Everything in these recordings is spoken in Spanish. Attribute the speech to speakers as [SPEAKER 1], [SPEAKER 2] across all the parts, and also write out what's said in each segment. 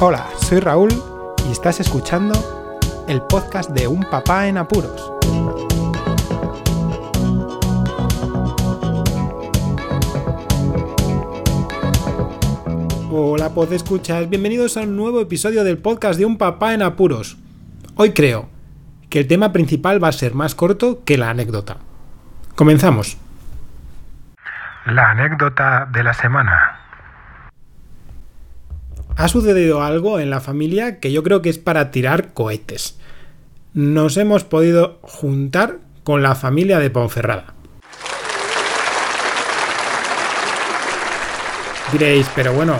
[SPEAKER 1] Hola, soy Raúl y estás escuchando el podcast de Un Papá en Apuros. Hola, pod escuchas, bienvenidos a un nuevo episodio del podcast de Un Papá en Apuros. Hoy creo que el tema principal va a ser más corto que la anécdota. Comenzamos. La anécdota de la semana. Ha sucedido algo en la familia que yo creo que es para tirar cohetes. Nos hemos podido juntar con la familia de Ponferrada. Diréis, pero bueno,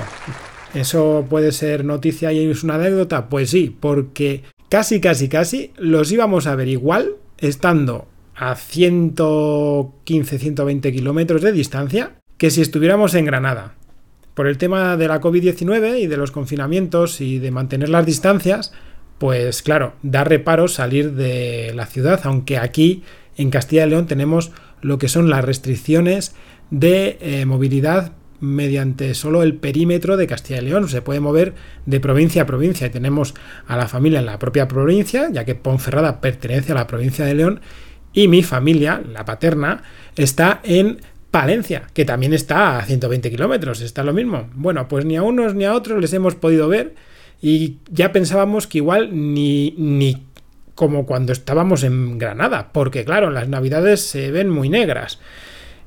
[SPEAKER 1] ¿eso puede ser noticia y es una anécdota? Pues sí, porque casi, casi, casi los íbamos a ver igual estando a 115, 120 kilómetros de distancia que si estuviéramos en Granada. Por el tema de la COVID-19 y de los confinamientos y de mantener las distancias, pues claro, da reparo salir de la ciudad, aunque aquí en Castilla y León tenemos lo que son las restricciones de eh, movilidad mediante solo el perímetro de Castilla y León. Se puede mover de provincia a provincia y tenemos a la familia en la propia provincia, ya que Ponferrada pertenece a la provincia de León y mi familia, la paterna, está en Palencia, que también está a 120 kilómetros, está lo mismo. Bueno, pues ni a unos ni a otros les hemos podido ver y ya pensábamos que igual ni, ni como cuando estábamos en Granada, porque claro, las navidades se ven muy negras.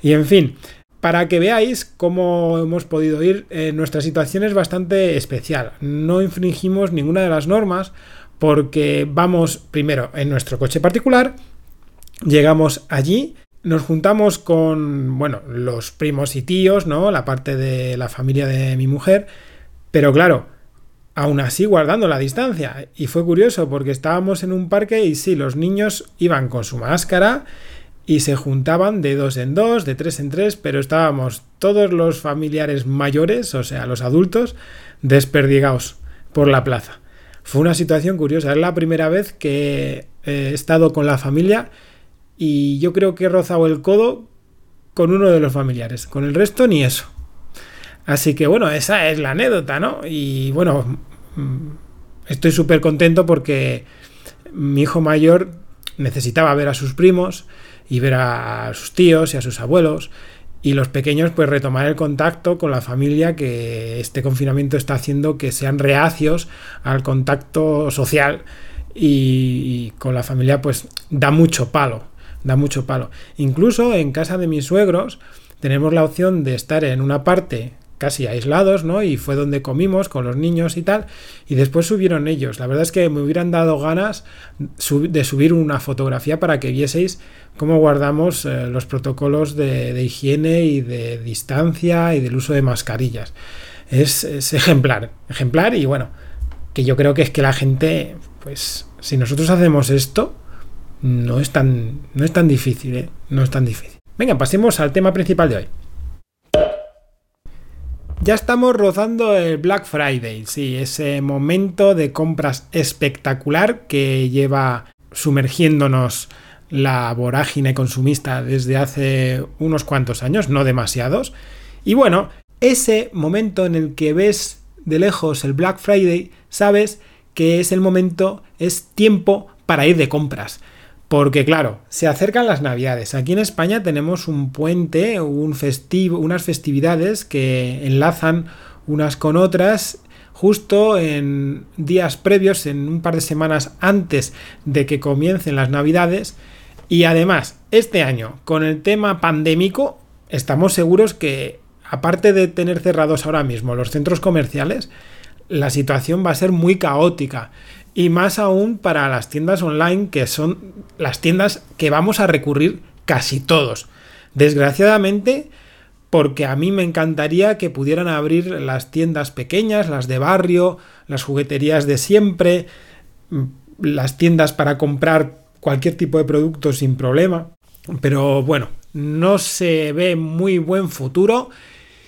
[SPEAKER 1] Y en fin, para que veáis cómo hemos podido ir, eh, nuestra situación es bastante especial. No infringimos ninguna de las normas porque vamos primero en nuestro coche particular, llegamos allí, nos juntamos con, bueno, los primos y tíos, ¿no? La parte de la familia de mi mujer, pero claro, aún así guardando la distancia. Y fue curioso porque estábamos en un parque y sí, los niños iban con su máscara y se juntaban de dos en dos, de tres en tres, pero estábamos todos los familiares mayores, o sea, los adultos, desperdigados por la plaza. Fue una situación curiosa, es la primera vez que he estado con la familia y yo creo que he rozado el codo con uno de los familiares, con el resto ni eso. Así que bueno, esa es la anécdota, ¿no? Y bueno, mm, estoy súper contento porque mi hijo mayor necesitaba ver a sus primos, y ver a sus tíos y a sus abuelos y los pequeños pues retomar el contacto con la familia que este confinamiento está haciendo que sean reacios al contacto social y, con la familia pues da mucho palo, da mucho palo. Incluso en casa de mis suegros tenemos la opción de estar en una parte casi aislados, ¿no? Y fue donde comimos con los niños y tal. Y después subieron ellos. La verdad es que me hubieran dado ganas de subir una fotografía para que vieseis cómo guardamos eh, los protocolos de, higiene y de distancia y del uso de mascarillas. Es, es, ejemplar, ejemplar y bueno, que yo creo que es que la gente, pues, si nosotros hacemos esto, no es tan, no es tan difícil, ¿eh? No es tan difícil. Venga, pasemos al tema principal de hoy. Ya estamos rozando el Black Friday, sí, ese momento de compras espectacular que lleva sumergiéndonos la vorágine consumista desde hace unos cuantos años, no demasiados. Y bueno, ese momento en el que ves de lejos el Black Friday, sabes que es el momento, es tiempo para ir de compras. Porque claro, se acercan las navidades. Aquí en España tenemos un puente, un festivo, unas festividades que enlazan unas con otras justo en días previos, en un par de semanas antes de que comiencen las navidades. Y además, este año, con el tema pandémico, estamos seguros que, aparte de tener cerrados ahora mismo los centros comerciales, la situación va a ser muy caótica. Y más aún para las tiendas online, que son las tiendas que vamos a recurrir casi todos. Desgraciadamente, porque a mí me encantaría que pudieran abrir las tiendas pequeñas, las de barrio, las jugueterías de siempre, mm, las tiendas para comprar cualquier tipo de producto sin problema. Pero bueno, no se ve muy buen futuro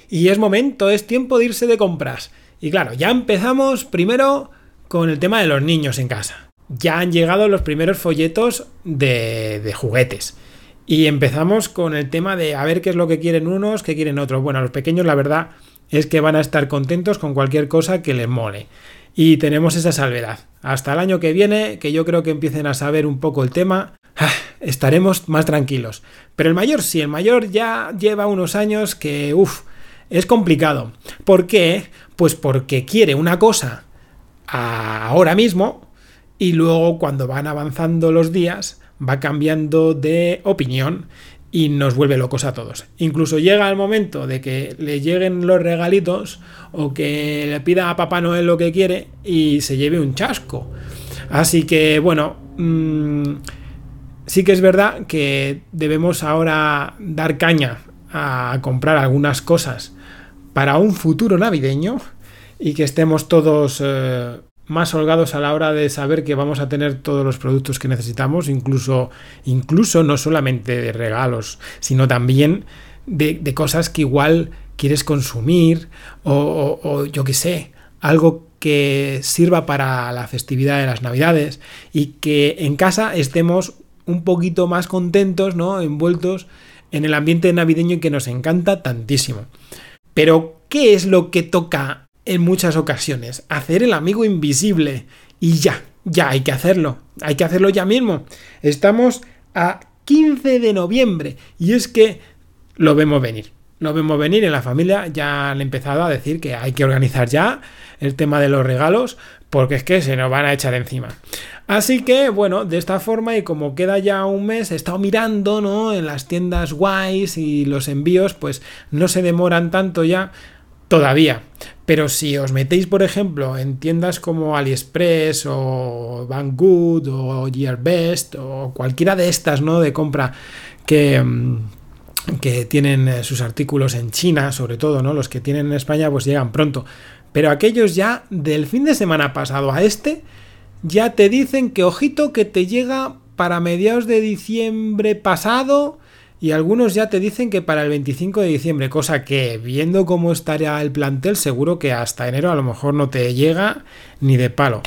[SPEAKER 1] y es momento, es tiempo de irse de compras. Y claro, ya empezamos primero con el tema de los niños en casa. Ya han llegado los primeros folletos de, juguetes. Y empezamos con el tema de a ver qué es lo que quieren unos, qué quieren otros. Bueno, los pequeños la verdad es que van a estar contentos con cualquier cosa que les mole. Y tenemos esa salvedad. Hasta el año que viene, que yo creo que empiecen a saber un poco el tema, ah, estaremos más tranquilos. Pero el mayor sí, el mayor ya lleva unos años que, uff, es complicado. ¿Por qué? Pues porque quiere una cosa ahora mismo y luego cuando van avanzando los días va cambiando de opinión y nos vuelve locos a todos. Incluso llega el momento de que le lleguen los regalitos o que le pida a Papá Noel lo que quiere y se lleve un chasco. Así que bueno, mm, sí que es verdad que debemos ahora dar caña a comprar algunas cosas para un futuro navideño y que estemos todos eh, más holgados a la hora de saber que vamos a tener todos los productos que necesitamos, incluso, incluso no solamente de regalos, sino también de, cosas que igual quieres consumir o, o yo qué sé, algo que sirva para la festividad de las navidades y que en casa estemos un poquito más contentos, ¿no? Envueltos en el ambiente navideño que nos encanta tantísimo. Pero, ¿qué es lo que toca en muchas ocasiones? Hacer el amigo invisible. Y ya, ya hay que hacerlo. Hay que hacerlo ya mismo. Estamos a 15 de noviembre. Y es que lo vemos venir. Lo vemos venir en la familia. Ya han empezado a decir que hay que organizar ya el tema de los regalos. Porque es que se nos van a echar encima. Así que, bueno, de esta forma y como queda ya un mes, he estado mirando, ¿no? En las tiendas guays y los envíos, pues no se demoran tanto ya todavía. Pero si os metéis, por ejemplo, en tiendas como AliExpress o Banggood o Gearbest o cualquiera de estas, ¿no? De compra que mm, que tienen eh, sus artículos en China, sobre todo, ¿no? Los que tienen en España pues llegan pronto. Pero aquellos ya del fin de semana pasado a este ya te dicen que ojito que te llega para mediados de diciembre pasado y algunos ya te dicen que para el 25 de diciembre, cosa que viendo cómo estaría el plantel seguro que hasta enero a lo mejor no te llega ni de palo.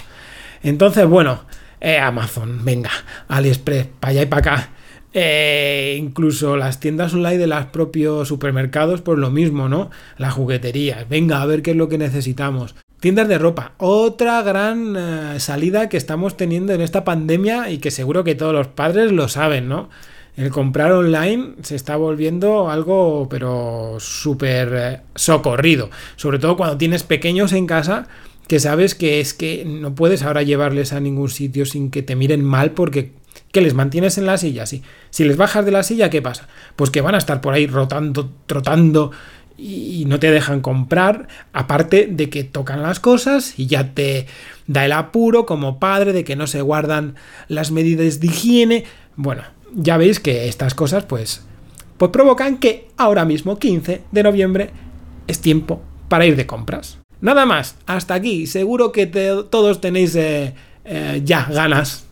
[SPEAKER 1] Entonces, bueno, eh, Amazon, venga, AliExpress, para allá y para acá. Eh, incluso las tiendas online de los propios supermercados, pues lo mismo, ¿no? Las jugueterías, venga, a ver qué es lo que necesitamos. Tiendas de ropa, otra gran eh, salida que estamos teniendo en esta pandemia y que seguro que todos los padres lo saben, ¿no? El comprar online se está volviendo algo, pero súper eh, socorrido. Sobre todo cuando tienes pequeños en casa que sabes que es que no puedes ahora llevarles a ningún sitio sin que te miren mal porque que les mantienes en la silla, sí. Si les bajas de la silla, ¿qué pasa? Pues que van a estar por ahí rotando, trotando y no te dejan comprar, aparte de que tocan las cosas y ya te da el apuro como padre de que no se guardan las medidas de higiene. Bueno, ya veis que estas cosas pues pues provocan que ahora mismo 15 de noviembre es tiempo para ir de compras. Nada más, hasta aquí. Seguro que todos tenéis eh, eh, ya ganas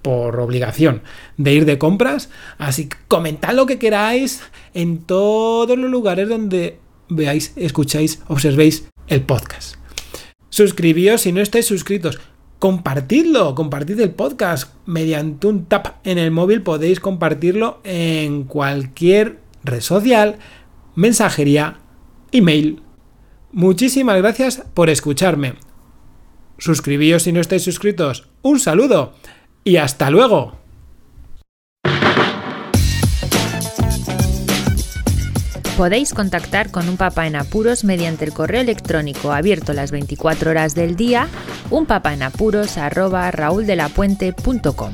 [SPEAKER 1] por obligación de ir de compras. Así que comentad lo que queráis en todos los lugares donde veáis, escucháis, observéis el podcast. Suscribíos si no estáis suscritos. Compartidlo, compartid el podcast mediante un tap en el móvil. Podéis compartirlo en cualquier red social, mensajería, email. Muchísimas gracias por escucharme. Suscribíos si no estáis suscritos. Un saludo y hasta luego.
[SPEAKER 2] Podéis contactar con un papá en apuros mediante el correo electrónico abierto las 24 horas del día, unpapaenapuros@rauldelapuente.com.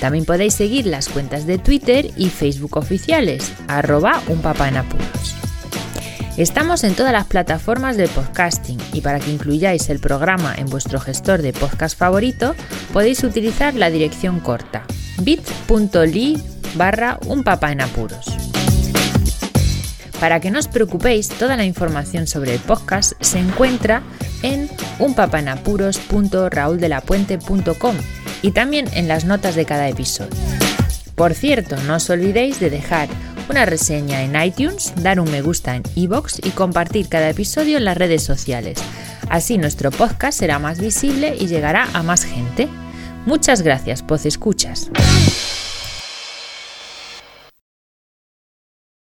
[SPEAKER 2] También podéis seguir las cuentas de Twitter y Facebook oficiales, arroba unpapaenapuros. Estamos en todas las plataformas de podcasting y para que incluyáis el programa en vuestro gestor de podcast favorito podéis utilizar la dirección corta bit.ly barra un. Para que no os preocupéis, toda la información sobre el podcast se encuentra en unpapaenapuros.rauldelapuente.com y también en las notas de cada episodio. Por cierto, no os olvidéis de dejar una reseña en iTunes, dar un me gusta en iBox y compartir cada episodio en las redes sociales. Así nuestro podcast será más visible y llegará a más gente. Muchas gracias, Poz Escuchas.